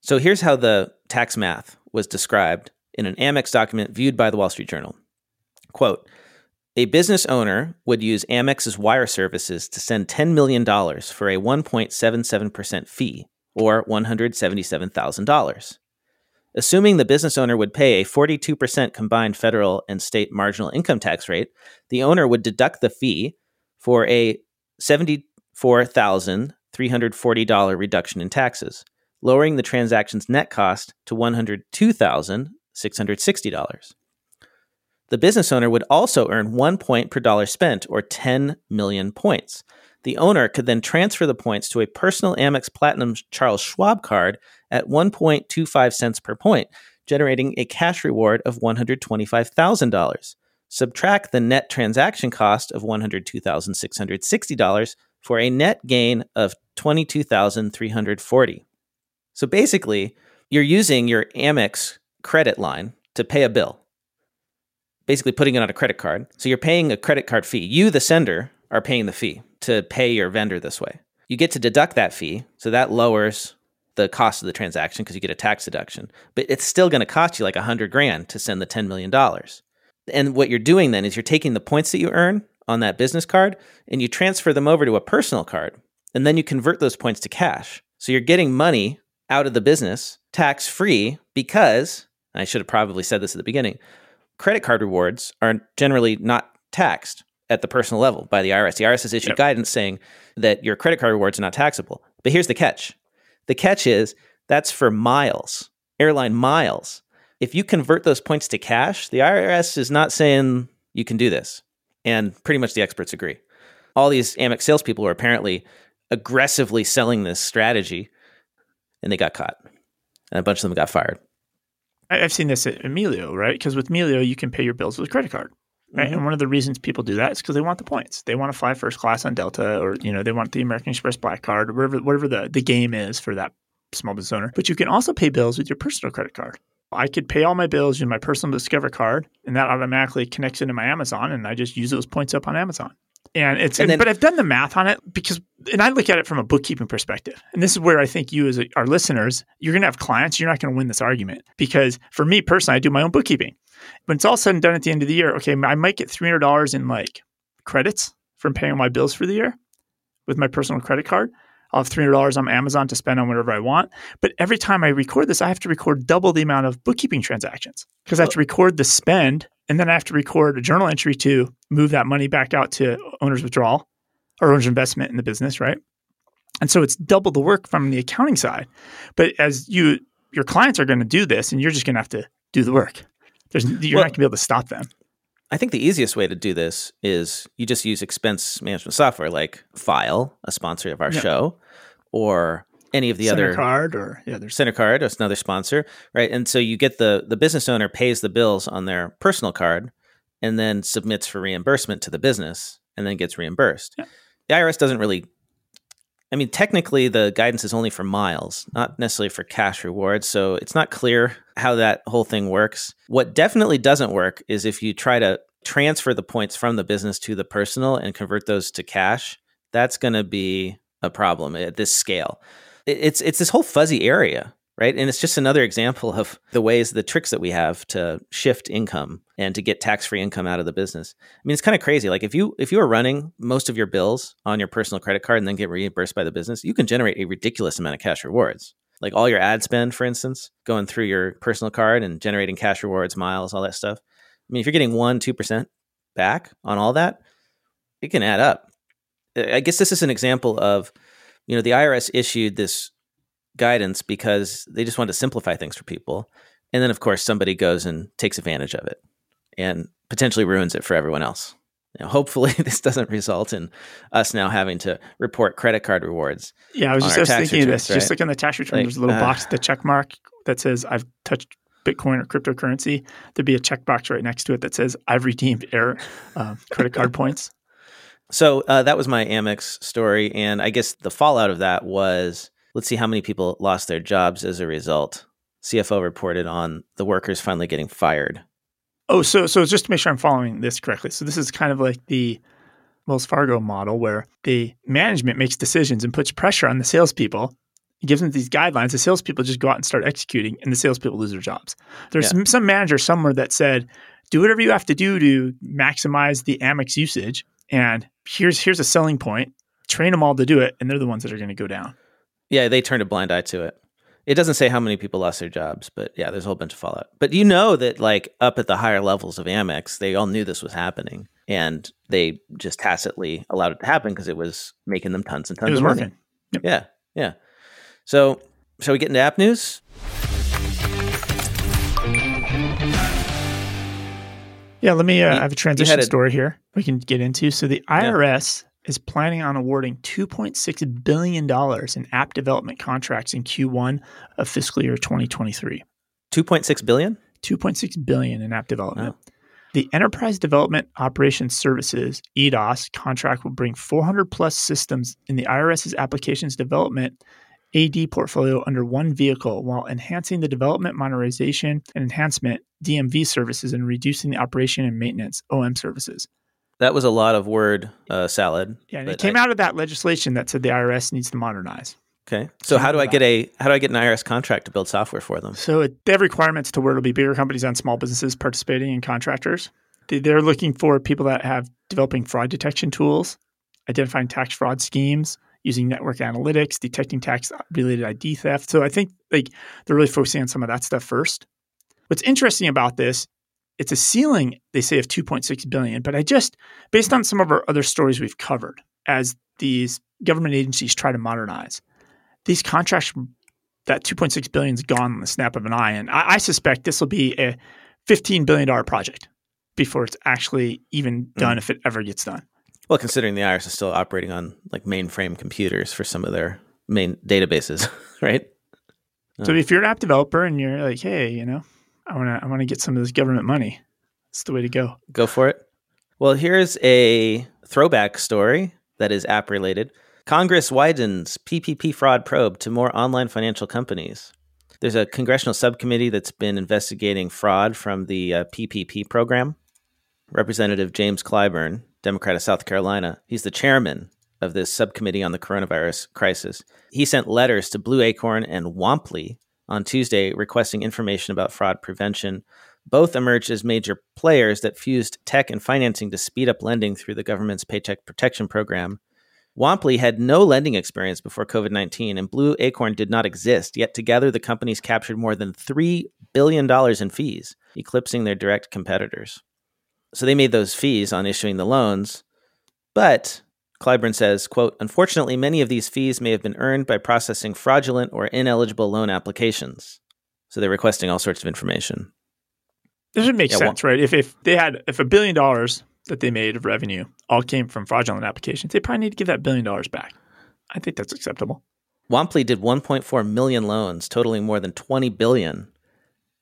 [SPEAKER 2] So here's how the tax math was described in an Amex document viewed by the Wall Street Journal. Quote, a business owner would use Amex's wire services to send $10 million for a 1.77% fee, or $177,000. Assuming the business owner would pay a 42% combined federal and state marginal income tax rate, the owner would deduct the fee for a $74,340 reduction in taxes, lowering the transaction's net cost to $102,660. The business owner would also earn one point per dollar spent, or 10 million points. The owner could then transfer the points to a personal Amex Platinum Charles Schwab card at 1.25 cents per point, generating a cash reward of $125,000 subtract the net transaction cost of $102,660 for a net gain of 22,340. So basically, you're using your Amex credit line to pay a bill. Basically putting it on a credit card. So you're paying a credit card fee. You the sender are paying the fee to pay your vendor this way. You get to deduct that fee, so that lowers the cost of the transaction because you get a tax deduction. But it's still going to cost you like a hundred grand to send the $10 million. And what you're doing then is you're taking the points that you earn on that business card and you transfer them over to a personal card. And then you convert those points to cash. So you're getting money out of the business tax free because I should have probably said this at the beginning. Credit card rewards are generally not taxed at the personal level by the IRS. The IRS has issued yep. guidance saying that your credit card rewards are not taxable. But here's the catch the catch is that's for miles, airline miles. If you convert those points to cash, the IRS is not saying you can do this. And pretty much the experts agree. All these Amex salespeople were apparently aggressively selling this strategy, and they got caught. And a bunch of them got fired.
[SPEAKER 1] I've seen this at Melio, right? Because with Melio, you can pay your bills with a credit card. Right. Mm-hmm. And one of the reasons people do that is because they want the points. They want to fly first class on Delta or, you know, they want the American Express Black Card or whatever, whatever the, the game is for that small business owner. But you can also pay bills with your personal credit card. I could pay all my bills using my personal Discover card, and that automatically connects into my Amazon, and I just use those points up on Amazon. And it's, and then, but I've done the math on it because, and I look at it from a bookkeeping perspective. And this is where I think you, as a, our listeners, you're going to have clients, you're not going to win this argument. Because for me personally, I do my own bookkeeping. When it's all said and done at the end of the year, okay, I might get $300 in like credits from paying my bills for the year with my personal credit card. I'll have $300 on Amazon to spend on whatever I want. But every time I record this, I have to record double the amount of bookkeeping transactions because I have to record the spend and then I have to record a journal entry to move that money back out to owner's withdrawal or owner's investment in the business, right? And so it's double the work from the accounting side. But as you, your clients are going to do this and you're just going to have to do the work. There's, you're well, not going to be able to stop them.
[SPEAKER 2] I think the easiest way to do this is you just use expense management software like File, a sponsor of our show, or any of the
[SPEAKER 1] Center
[SPEAKER 2] other
[SPEAKER 1] card or yeah, there's
[SPEAKER 2] Center card, that's another sponsor, right? And so you get the the business owner pays the bills on their personal card and then submits for reimbursement to the business and then gets reimbursed. Yeah. The IRS doesn't really I mean, technically, the guidance is only for miles, not necessarily for cash rewards. So it's not clear how that whole thing works. What definitely doesn't work is if you try to transfer the points from the business to the personal and convert those to cash. That's going to be a problem at this scale. It's it's this whole fuzzy area, right? And it's just another example of the ways, the tricks that we have to shift income and to get tax free income out of the business. I mean, it's kind of crazy. Like if you if you are running most of your bills on your personal credit card and then get reimbursed by the business, you can generate a ridiculous amount of cash rewards like all your ad spend, for instance, going through your personal card and generating cash rewards, miles, all that stuff. I mean, if you're getting one, two percent back on all that, it can add up. I guess this is an example of, you know, the IRS issued this guidance because they just wanted to simplify things for people. And then, of course, somebody goes and takes advantage of it and potentially ruins it for everyone else. Now, hopefully, this doesn't result in us now having to report credit card rewards.
[SPEAKER 1] Yeah, I was just, just thinking returns, of this. Right? Just like on the tax return, like, there's a little uh, box, the check mark that says I've touched Bitcoin or cryptocurrency. There'd be a checkbox right next to it that says I've redeemed air uh, credit card points.
[SPEAKER 2] So uh, that was my Amex story, and I guess the fallout of that was let's see how many people lost their jobs as a result. CFO reported on the workers finally getting fired
[SPEAKER 1] Oh, so so just to make sure I'm following this correctly. So this is kind of like the Wells Fargo model where the management makes decisions and puts pressure on the salespeople. It gives them these guidelines. The salespeople just go out and start executing, and the salespeople lose their jobs. There's yeah. some, some manager somewhere that said, "Do whatever you have to do to maximize the Amex usage." And here's here's a selling point. Train them all to do it, and they're the ones that are going to go down.
[SPEAKER 2] Yeah, they turned a blind eye to it. It doesn't say how many people lost their jobs, but yeah, there's a whole bunch of fallout. But you know that like up at the higher levels of Amex, they all knew this was happening, and they just tacitly allowed it to happen because it was making them tons and tons of money. Yep. Yeah, yeah. So, shall we get into app news?
[SPEAKER 1] Yeah, let me. Uh, I have a transition a, story here we can get into. So the IRS is planning on awarding $2.6 billion in app development contracts in Q1 of fiscal year 2023.
[SPEAKER 2] 2.6 billion?
[SPEAKER 1] 2.6 billion in app development. Wow. The Enterprise Development Operations Services EDOS contract will bring 400 plus systems in the IRS's applications development AD portfolio under one vehicle while enhancing the development, modernization, and enhancement DMV services and reducing the operation and maintenance OM services
[SPEAKER 2] that was a lot of word uh, salad.
[SPEAKER 1] Yeah, and it came I, out of that legislation that said the IRS needs to modernize.
[SPEAKER 2] Okay, so how do I get a how do I get an IRS contract to build software for them?
[SPEAKER 1] So it, they have requirements to where it'll be bigger companies and small businesses participating and contractors. They're looking for people that have developing fraud detection tools, identifying tax fraud schemes, using network analytics, detecting tax related ID theft. So I think like they're really focusing on some of that stuff first What's interesting about this, it's a ceiling, they say, of 2.6 billion. But I just, based on some of our other stories we've covered, as these government agencies try to modernize, these contracts, that 2.6 billion is gone in the snap of an eye. And I, I suspect this will be a $15 billion project before it's actually even done, mm. if it ever gets done.
[SPEAKER 2] Well, considering the IRS is still operating on like mainframe computers for some of their main databases, right?
[SPEAKER 1] So if you're an app developer and you're like, hey, you know, I want to I want to get some of this government money, it's the way to go.
[SPEAKER 2] Go for it. Well, here's a throwback story that is app related. Congress widens PPP fraud probe to more online financial companies. There's a congressional subcommittee that's been investigating fraud from the uh, PPP program. Representative James Clyburn, Democrat of South Carolina, he's the chairman of this subcommittee on the coronavirus crisis. He sent letters to Blue Acorn and Womply on Tuesday requesting information about fraud prevention. Both emerged as major players that fused tech and financing to speed up lending through the government's Paycheck Protection Program. Womply had no lending experience before COVID 19, and Blue Acorn did not exist, yet together the companies captured more than $3 billion in fees, eclipsing their direct competitors. So they made those fees on issuing the loans, but Clyburn says, quote, unfortunately, many of these fees may have been earned by processing fraudulent or ineligible loan applications. So they're requesting all sorts of information.
[SPEAKER 1] This would make yeah, sense, well, right? If, if they had, if a billion dollars that they made of revenue all came from fraudulent applications, they probably need to give that billion dollars back. I think that's acceptable.
[SPEAKER 2] Womply did 1.4 million loans, totaling more than 20 billion,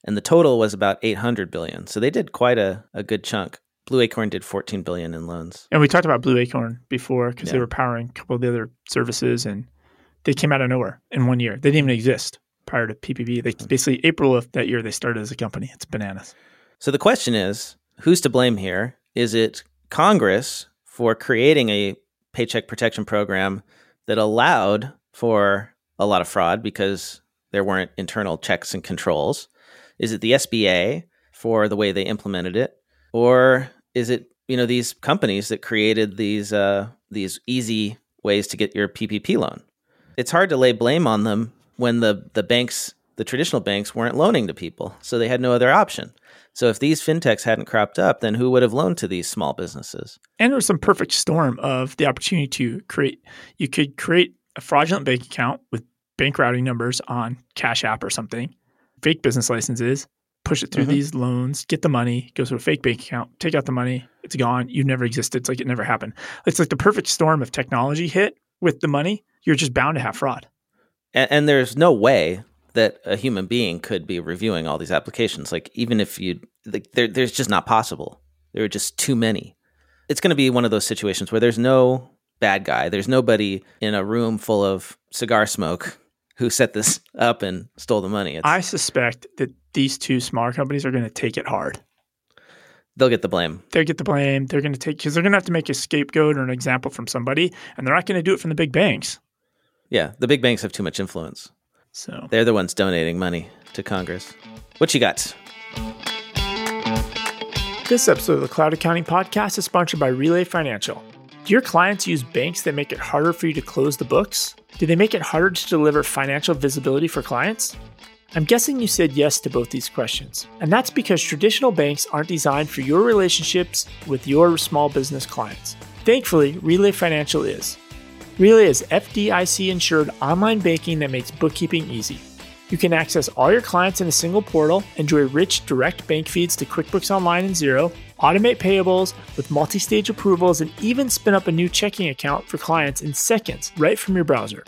[SPEAKER 2] and the total was about 800 billion. So they did quite a, a good chunk. Blue Acorn did 14 billion in loans.
[SPEAKER 1] And we talked about Blue Acorn before because yeah. they were powering a couple of the other services, and they came out of nowhere in one year. They didn't even exist prior to PPP. They hmm. basically April of that year they started as a company. It's bananas.
[SPEAKER 2] So the question is, who's to blame here? Is it Congress for creating a paycheck protection program that allowed for a lot of fraud because there weren't internal checks and controls? Is it the SBA for the way they implemented it? Or is it, you know, these companies that created these uh, these easy ways to get your PPP loan? It's hard to lay blame on them when the the banks, the traditional banks weren't loaning to people, so they had no other option. So if these fintechs hadn't cropped up, then who would have loaned to these small businesses?
[SPEAKER 1] And there was some perfect storm of the opportunity to create. You could create a fraudulent bank account with bank routing numbers on Cash App or something, fake business licenses, push it through mm-hmm. these loans, get the money, goes to a fake bank account, take out the money, it's gone. You never existed. It's like it never happened. It's like the perfect storm of technology hit with the money. You're just bound to have fraud.
[SPEAKER 2] And, and there's no way that a human being could be reviewing all these applications. Like even if you, like, there, there's just not possible. There are just too many. It's going to be one of those situations where there's no bad guy. There's nobody in a room full of cigar smoke who set this up and stole the money.
[SPEAKER 1] It's, I suspect that these two smaller companies are going to take it hard.
[SPEAKER 2] They'll get the blame.
[SPEAKER 1] They'll get the blame. They're going to take because they're going to have to make a scapegoat or an example from somebody, and they're not going to do it from the big banks.
[SPEAKER 2] Yeah, the big banks have too much influence.
[SPEAKER 1] So
[SPEAKER 2] they're the ones donating money to Congress. What you got?
[SPEAKER 1] This episode of the Cloud Accounting Podcast is sponsored by Relay Financial. Do your clients use banks that make it harder for you to close the books? Do they make it harder to deliver financial visibility for clients? I'm guessing you said yes to both these questions, and that's because traditional banks aren't designed for your relationships with your small business clients. Thankfully, Relay Financial is. Relay is FDIC insured online banking that makes bookkeeping easy. You can access all your clients in a single portal, enjoy rich direct bank feeds to QuickBooks Online and Xero, automate payables with multi stage approvals, and even spin up a new checking account for clients in seconds right from your browser.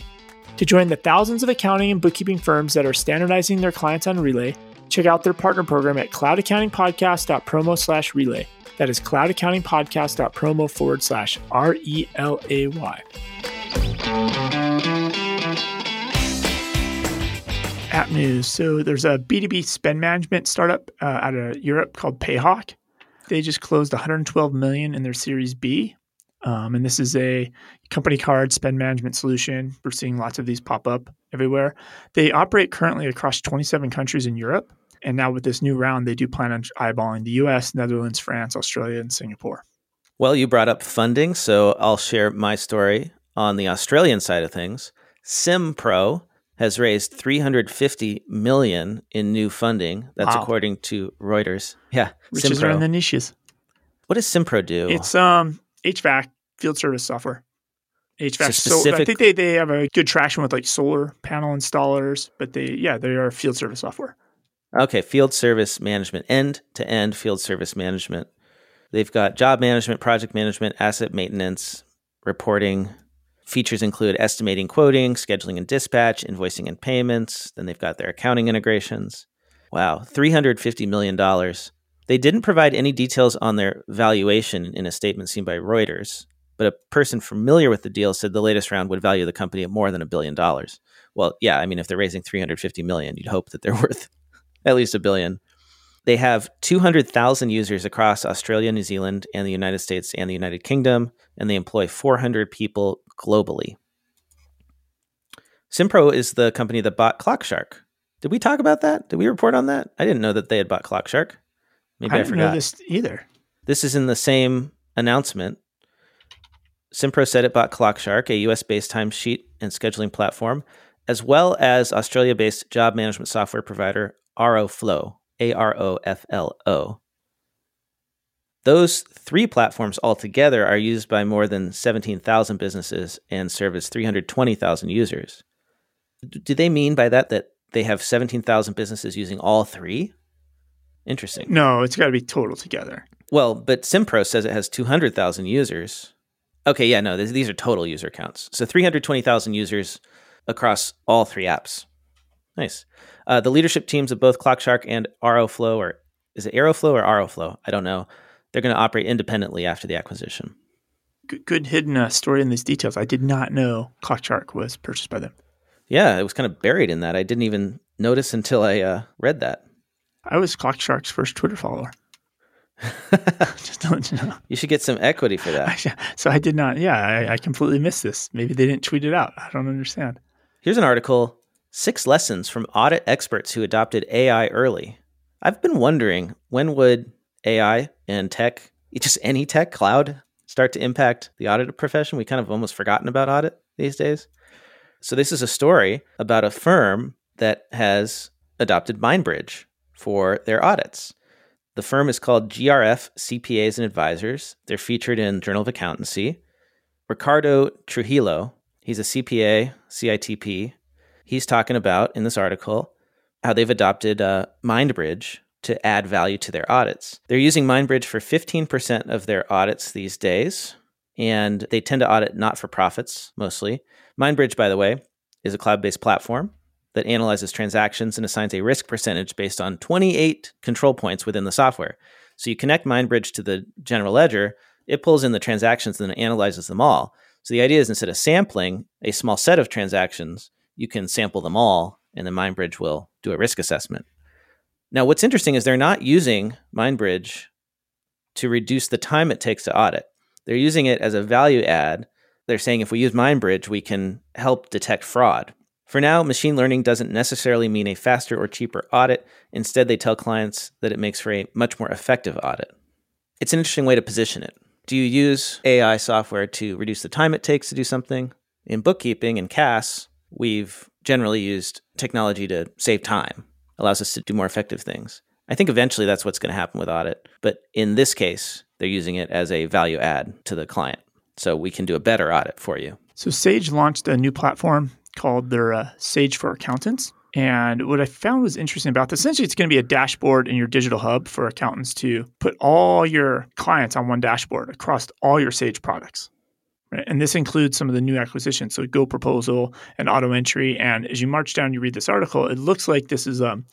[SPEAKER 1] To join the thousands of accounting and bookkeeping firms that are standardizing their clients on Relay, check out their partner program at cloudaccountingpodcast.promo slash relay. That is cloudaccountingpodcast.promo forward slash R E L A Y. App news. So there's a B2B spend management startup uh, out of Europe called Payhawk. They just closed 112 million in their Series B. Um, and this is a company card spend management solution. We're seeing lots of these pop up everywhere. They operate currently across 27 countries in Europe. And now with this new round, they do plan on eyeballing the US, Netherlands, France, Australia, and Singapore.
[SPEAKER 2] Well, you brought up funding, so I'll share my story on the Australian side of things. SimPro has raised 350 million in new funding. That's
[SPEAKER 1] Wow.
[SPEAKER 2] according to Reuters. Yeah,
[SPEAKER 1] Riches are in the niches.
[SPEAKER 2] what does Simpro do?
[SPEAKER 1] It's um HVAC field service software. HVAC.
[SPEAKER 2] So
[SPEAKER 1] So, I think they, they have a good traction with like solar panel installers, but they yeah they are field service software.
[SPEAKER 2] Okay, field service management, end to end field service management. They've got job management, project management, asset maintenance, reporting. Features include estimating, quoting, scheduling and dispatch, invoicing and payments. Then they've got their accounting integrations. Wow, $350 million. They didn't provide any details on their valuation in a statement seen by Reuters, but a person familiar with the deal said the latest round would value the company at more than a billion dollars. Well, yeah, I mean, if they're raising 350 million, you'd hope that they're worth at least a billion. They have 200,000 users across Australia, New Zealand, and the United States and the United Kingdom, and they employ 400 people globally. Simpro is the company that bought ClockShark. Did we talk about that? Did we report on that? I didn't know that they had bought ClockShark. Maybe I,
[SPEAKER 1] I
[SPEAKER 2] forgot.
[SPEAKER 1] know this either.
[SPEAKER 2] This is in the same announcement. Simpro said it bought ClockShark, a US based timesheet and scheduling platform, as well as Australia based job management software provider AroFlo, A R O F L O. Those three platforms altogether are used by more than 17,000 businesses and service 320,000 users. Do they mean by that that they have 17,000 businesses using all three? Interesting.
[SPEAKER 1] No, it's got to be total together.
[SPEAKER 2] Well, but Simpro says it has 200,000 users. Okay, yeah, no, these, these are total user counts. So 320,000 users across all three apps. Nice. Uh, the leadership teams of both ClockShark and Aeroflow, or is it Aeroflow or Aeroflow? I don't know. They're going to operate independently after the acquisition.
[SPEAKER 1] Good, good hidden uh, story in these details. I did not know ClockShark was purchased by them.
[SPEAKER 2] Yeah, it was kind of buried in that. I didn't even notice until I uh, read that.
[SPEAKER 1] I was ClockShark's first Twitter follower. Just let you know.
[SPEAKER 2] You should get some equity for that.
[SPEAKER 1] So I did not. Yeah, I, I completely missed this. Maybe they didn't tweet it out. I don't understand.
[SPEAKER 2] Here's an article Six Lessons from Audit Experts Who Adopted AI Early. I've been wondering when would AI and tech, just any tech, cloud, start to impact the audit profession? We kind of almost forgotten about audit these days. So, this is a story about a firm that has adopted MindBridge for their audits. The firm is called GRF CPAs and Advisors. They're featured in Journal of Accountancy. Ricardo Trujillo, he's a CPA, CITP. He's talking about in this article how they've adopted uh, MindBridge to add value to their audits. They're using MindBridge for 15% of their audits these days, and they tend to audit not for profits mostly. MindBridge, by the way, is a cloud based platform that analyzes transactions and assigns a risk percentage based on 28 control points within the software. So you connect MindBridge to the general ledger, it pulls in the transactions and then analyzes them all. So the idea is instead of sampling a small set of transactions, you can sample them all, and then MindBridge will do a risk assessment. Now, what's interesting is they're not using MindBridge to reduce the time it takes to audit. They're using it as a value add. They're saying if we use MindBridge, we can help detect fraud. For now, machine learning doesn't necessarily mean a faster or cheaper audit. Instead, they tell clients that it makes for a much more effective audit. It's an interesting way to position it. Do you use AI software to reduce the time it takes to do something? In bookkeeping and CAS, we've generally used technology to save time, allows us to do more effective things. I think eventually that's what's going to happen with audit. But in this case, they're using it as a value add to the client. So we can do a better audit for you.
[SPEAKER 1] So Sage launched a new platform called their uh, Sage for Accountants. And what I found was interesting about this, essentially, it's going to be a dashboard in your digital hub for accountants to put all your clients on one dashboard across all your Sage products. Right? And this includes some of the new acquisitions, so GoProposal and AutoEntry. And as you march down, you read this article, it looks like this is um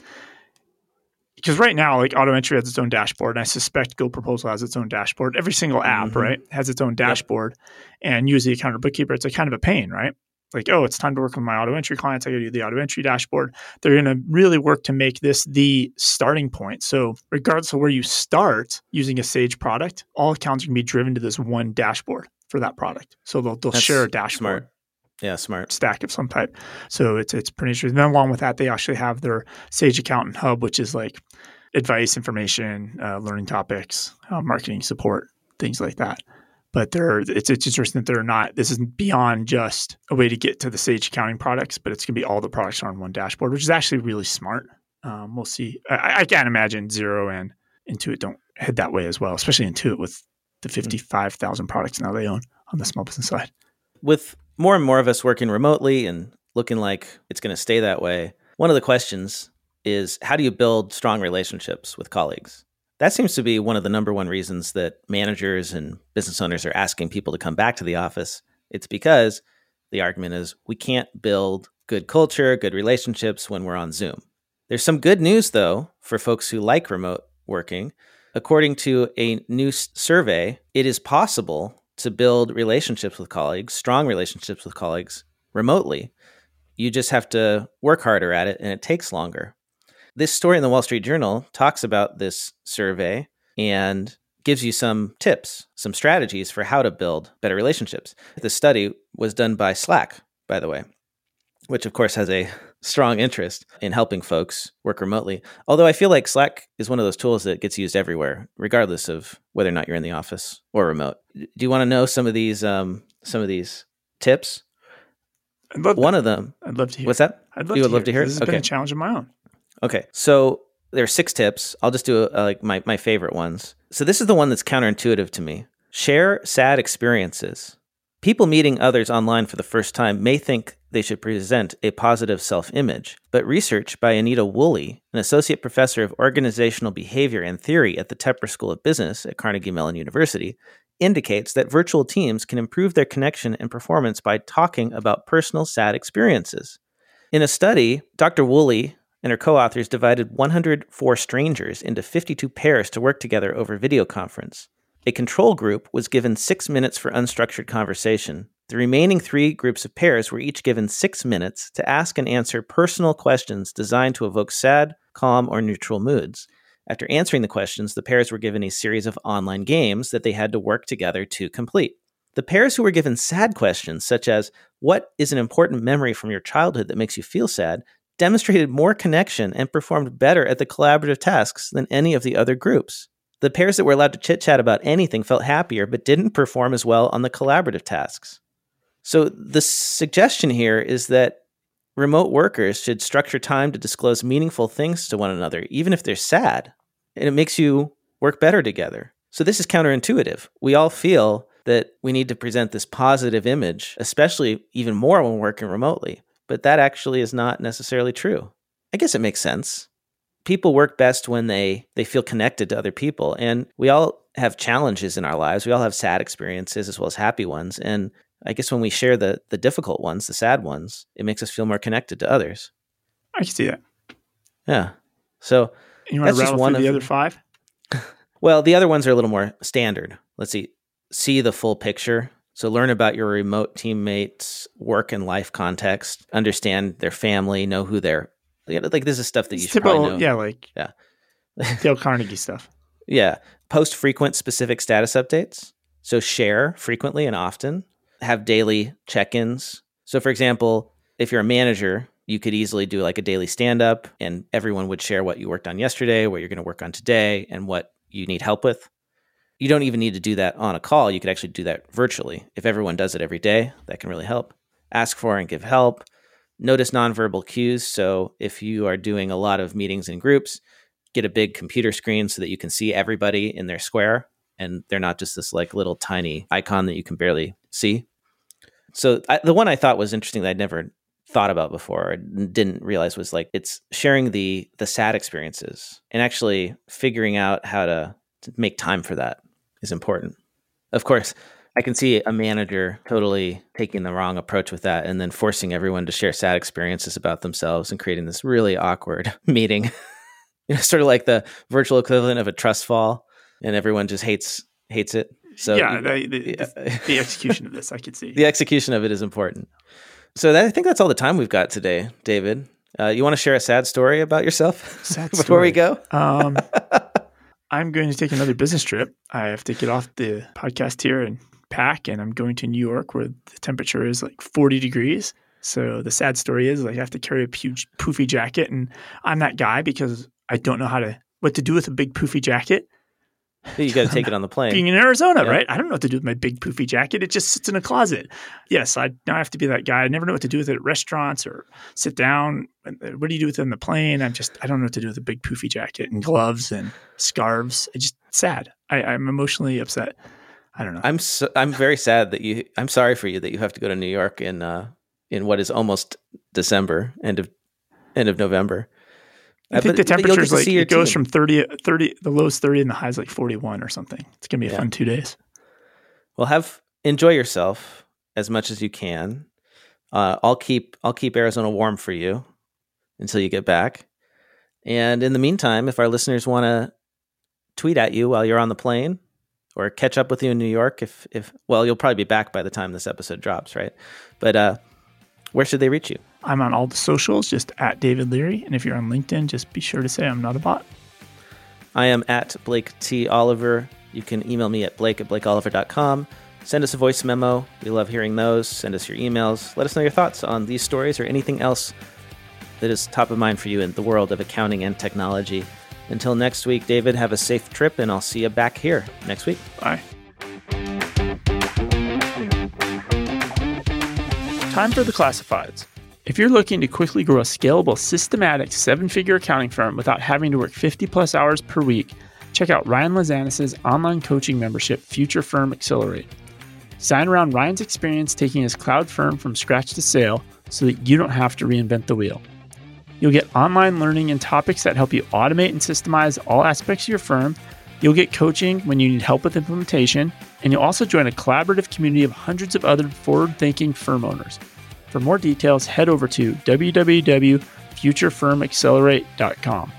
[SPEAKER 1] because right now, like AutoEntry has its own dashboard, and I suspect GoProposal has its own dashboard. Every single app,
[SPEAKER 2] Mhm.
[SPEAKER 1] right, has its own dashboard. And use the accountant bookkeeper, it's a kind of a pain, right? Like, oh, it's time to work with my auto entry clients. I go to do the auto entry dashboard. They're going to really work to make this the starting point. So, regardless of where you start using a Sage product, all accounts can be driven to this one dashboard for that product. So they'll, they'll
[SPEAKER 2] That's
[SPEAKER 1] share a dashboard
[SPEAKER 2] Smart. Yeah, smart.
[SPEAKER 1] stack of some type. So it's it's pretty interesting. Then along with that, they actually have their Sage Accountant Hub, which is like advice, information, uh, learning topics, uh, marketing support, things like that. but they're it's, it's interesting that they're not this is beyond just a way to get to the sage accounting products but it's going to be all the products are on one dashboard which is actually really smart um, we'll see I, I, can't imagine Xero and intuit don't head that way as well especially intuit with the hmm. 55000 products now they own on the small business side
[SPEAKER 2] with more and more of us working remotely and looking like it's going to stay that way one of the questions is how do you build strong relationships with colleagues that seems to be one of the number one reasons that managers and business owners are asking people to come back to the office. It's because the argument is we can't build good culture, good relationships when we're on Zoom. There's some good news, though, for folks who like remote working. According to a new survey, it is possible to build relationships with colleagues, strong relationships with colleagues remotely. You just have to work harder at it and it takes longer. This story in the Wall Street Journal talks about this survey and gives you some tips, some strategies for how to build better relationships. The study was done by Slack, by the way, which of course has a strong interest in helping folks work remotely. Although I feel like Slack is one of those tools that gets used everywhere, regardless of whether or not you're in the office or remote. Do you want to know some of these um, some of these tips?
[SPEAKER 1] I'd love
[SPEAKER 2] one of them.
[SPEAKER 1] I'd love to hear.
[SPEAKER 2] What's that?
[SPEAKER 1] I'd love
[SPEAKER 2] you
[SPEAKER 1] would
[SPEAKER 2] love to hear.
[SPEAKER 1] This has
[SPEAKER 2] okay.
[SPEAKER 1] been a challenge of my own.
[SPEAKER 2] Okay, so there are six tips. I'll just do a, like my my favorite ones. So this is the one that's counterintuitive to me. Share sad experiences. People meeting others online for the first time may think they should present a positive self image, but research by Anita Woolley, an associate professor of organizational behavior and theory at the Tepper School of Business at Carnegie Mellon University, indicates that virtual teams can improve their connection and performance by talking about personal sad experiences. In a study, Dr. Woolley and her co authors divided 104 strangers into 52 pairs to work together over video conference. A control group was given six minutes for unstructured conversation. The remaining three groups of pairs were each given six minutes to ask and answer personal questions designed to evoke sad, calm, or neutral moods. After answering the questions, the pairs were given a series of online games that they had to work together to complete. The pairs who were given sad questions, such as, What is an important memory from your childhood that makes you feel sad? demonstrated more connection and performed better at the collaborative tasks than any of the other groups. The pairs that were allowed to chit chat about anything felt happier but didn't perform as well on the collaborative tasks. So, the suggestion here is that remote workers should structure time to disclose meaningful things to one another, even if they're sad, and it makes you work better together. So, this is counterintuitive. We all feel that we need to present this positive image, especially even more when working remotely but that actually is not necessarily true. I guess it makes sense. People work best when they they feel connected to other people and we all have challenges in our lives. We all have sad experiences as well as happy ones and I guess when we share the the difficult ones, the sad ones, it makes us feel more connected to others.
[SPEAKER 1] I can see that.
[SPEAKER 2] Yeah. So
[SPEAKER 1] you want to rattle one through the other five?
[SPEAKER 2] well, the other ones are a little more standard. Let's see. See the full picture. So learn about your remote teammates' work and life context, understand their family, know who they're like. This is stuff that you should typical, know.
[SPEAKER 1] Yeah, like
[SPEAKER 2] yeah,
[SPEAKER 1] Dale Carnegie stuff.
[SPEAKER 2] Yeah, post frequent specific status updates. So share frequently and often. Have daily check-ins. So for example, if you're a manager, you could easily do like a daily stand up and everyone would share what you worked on yesterday, what you're going to work on today, and what you need help with you don't even need to do that on a call. You could actually do that virtually. If everyone does it every day, that can really help. Ask for and give help. Notice nonverbal cues. So if you are doing a lot of meetings in groups, get a big computer screen so that you can see everybody in their square and they're not just this like little tiny icon that you can barely see. So I, the one I thought was interesting that I'd never thought about before or didn't realize was like it's sharing the the sad experiences and actually figuring out how to, to make time for that is important. Of course, I can see a manager totally taking the wrong approach with that and then forcing everyone to share sad experiences about themselves and creating this really awkward meeting. you know, sort of like the virtual equivalent of a trust fall and everyone just hates hates it. So
[SPEAKER 1] yeah, the, the, yeah. the execution of this I could see.
[SPEAKER 2] The execution of it is important. So that, I think that's all the time we've got today, David. Uh, you want to share a sad story about yourself
[SPEAKER 1] sad
[SPEAKER 2] before story. we go?
[SPEAKER 1] Um, I'm going to take another business trip. I have to get off the podcast here and pack, and I'm going to New York where the temperature is like 40 degrees. So the sad story is like I have to carry a huge poofy jacket, and I'm that guy because I don't know how to what to do with a big poofy jacket.
[SPEAKER 2] You got to take it on the plane.
[SPEAKER 1] Being in Arizona, yeah. right? I don't know what to do with my big poofy jacket. It just sits in a closet. Yes, I now I have to be that guy. I never know what to do with it at restaurants or sit down. Uh, what do you do with it in the plane? I'm just I don't know what to do with a big poofy jacket and gloves and scarves. It's just sad. I, I'm emotionally upset. I don't know.
[SPEAKER 2] I'm so, I'm very sad that you. I'm sorry for you that you have to go to New York in uh, in what is almost December, end of end of November.
[SPEAKER 1] I think the temperature is like it goes team. from 30, 30, the lowest 30 and the highs like 41 or something. It's going to be a yeah. fun two days.
[SPEAKER 2] Well, have enjoy yourself as much as you can. Uh, I'll keep I'll keep Arizona warm for you until you get back. And in the meantime, if our listeners want to tweet at you while you're on the plane or catch up with you in New York, if if well, you'll probably be back by the time this episode drops, right? But uh, where should they reach you?
[SPEAKER 1] I'm on all the socials, just at David Leary. And if you're on LinkedIn, just be sure to say I'm not a bot.
[SPEAKER 2] I am at Blake T. Oliver. You can email me at blake at blakeoliver.com. Send us a voice memo. We love hearing those. Send us your emails. Let us know your thoughts on these stories or anything else that is top of mind for you in the world of accounting and technology. Until next week, David, have a safe trip, and I'll see you back here next week.
[SPEAKER 1] Bye. Time for the classifieds. If you're looking to quickly grow a scalable, systematic seven figure accounting firm without having to work 50 plus hours per week, check out Ryan Lazanis' online coaching membership, Future Firm Accelerate. Sign around Ryan's experience taking his cloud firm from scratch to sale so that you don't have to reinvent the wheel. You'll get online learning and topics that help you automate and systemize all aspects of your firm. You'll get coaching when you need help with implementation, and you'll also join a collaborative community of hundreds of other forward thinking firm owners. For more details, head over to www.futurefirmaccelerate.com.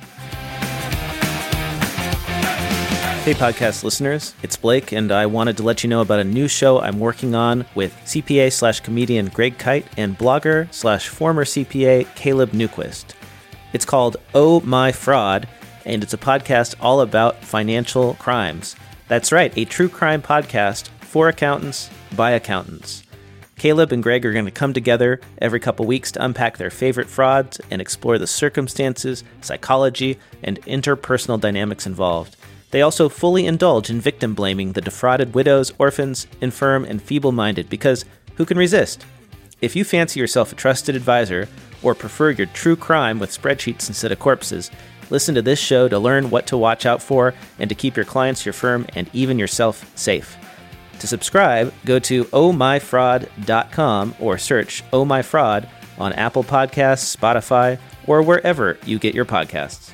[SPEAKER 2] Hey, podcast listeners, it's Blake, and I wanted to let you know about a new show I'm working on with CPA slash comedian Greg Kite and blogger slash former CPA Caleb Newquist. It's called Oh My Fraud, and it's a podcast all about financial crimes. That's right, a true crime podcast for accountants by accountants. Caleb and Greg are going to come together every couple weeks to unpack their favorite frauds and explore the circumstances, psychology, and interpersonal dynamics involved. They also fully indulge in victim blaming the defrauded widows, orphans, infirm, and feeble minded because who can resist? If you fancy yourself a trusted advisor or prefer your true crime with spreadsheets instead of corpses, Listen to this show to learn what to watch out for and to keep your clients, your firm, and even yourself safe. To subscribe, go to ohmyfraud.com or search Oh My Fraud on Apple Podcasts, Spotify, or wherever you get your podcasts.